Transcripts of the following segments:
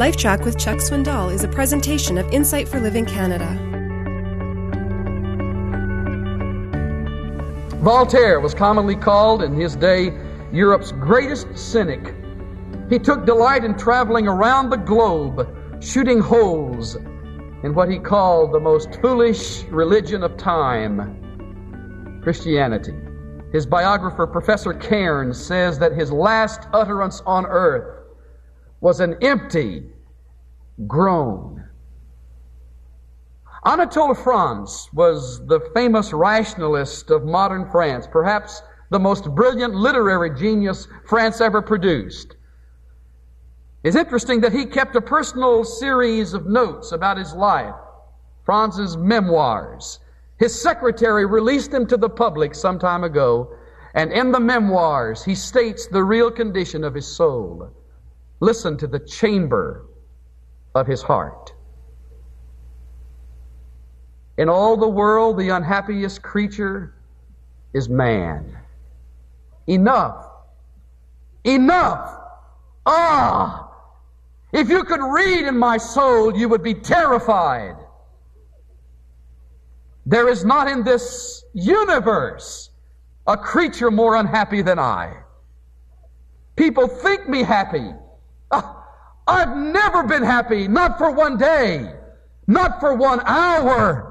LifeTrac with Chuck Swindoll is a presentation of Insight for Living Canada. Voltaire was commonly called in his day Europe's greatest cynic. He took delight in traveling around the globe, shooting holes in what he called the most foolish religion of time Christianity. His biographer, Professor Cairns, says that his last utterance on earth was an empty groan. Anatole France was the famous rationalist of modern France, perhaps the most brilliant literary genius France ever produced. It's interesting that he kept a personal series of notes about his life, France's memoirs. His secretary released them to the public some time ago, and in the memoirs he states the real condition of his soul. Listen to the chamber of his heart. In all the world, the unhappiest creature is man. Enough. Enough. Ah! If you could read in my soul, you would be terrified. There is not in this universe a creature more unhappy than I. People think me happy. Ah, I've never been happy, not for one day, not for one hour.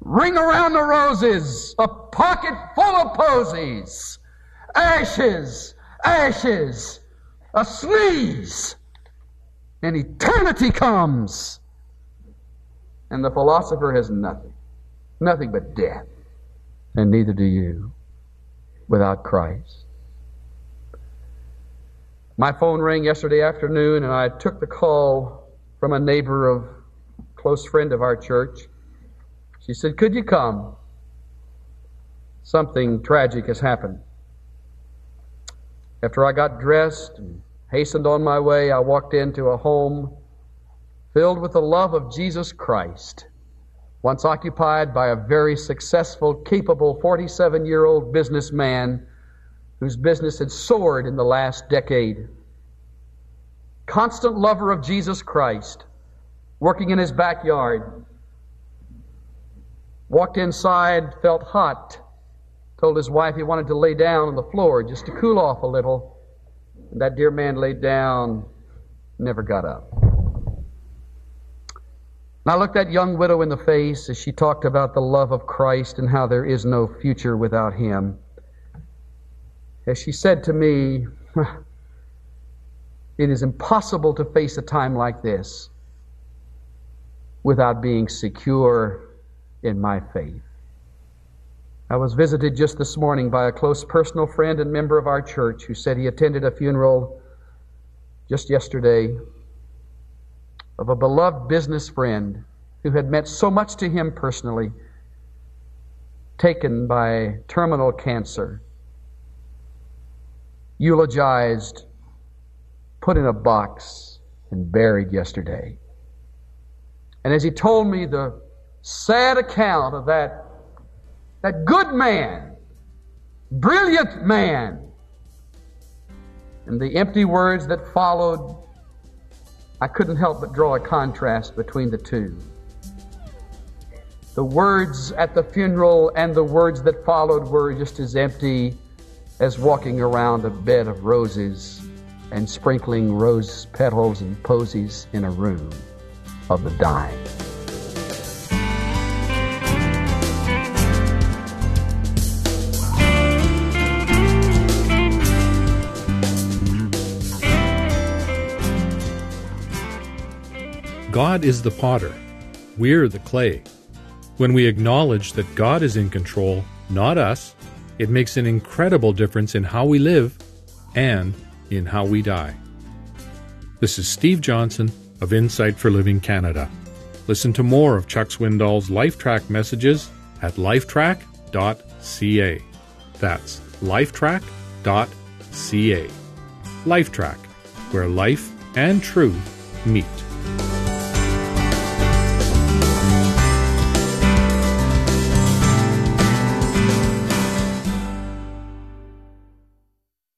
Ring around the roses, a pocket full of posies, ashes, ashes, a sneeze, and eternity comes. And the philosopher has nothing, nothing but death, and neither do you. Without Christ. My phone rang yesterday afternoon, and I took the call from a neighbor of, close friend of our church. She said, Could you come? Something tragic has happened. After I got dressed and hastened on my way, I walked into a home filled with the love of Jesus Christ, once occupied by a very successful, capable 47 year old businessman whose business had soared in the last decade. Constant lover of Jesus Christ, working in his backyard. Walked inside, felt hot, told his wife he wanted to lay down on the floor just to cool off a little. And that dear man laid down, never got up. And I looked that young widow in the face as she talked about the love of Christ and how there is no future without Him. As she said to me, it is impossible to face a time like this without being secure in my faith. I was visited just this morning by a close personal friend and member of our church who said he attended a funeral just yesterday of a beloved business friend who had meant so much to him personally, taken by terminal cancer, eulogized, put in a box, and buried yesterday. And as he told me the sad account of that that good man, brilliant man. And the empty words that followed, I couldn't help but draw a contrast between the two. The words at the funeral and the words that followed were just as empty as walking around a bed of roses and sprinkling rose petals and posies in a room of the dying. God is the potter, we're the clay. When we acknowledge that God is in control, not us, it makes an incredible difference in how we live and in how we die. This is Steve Johnson of Insight for Living Canada. Listen to more of Chuck Swindoll's LifeTrac messages at lifetrac.ca. That's lifetrac.ca. LifeTrac, where life and truth meet.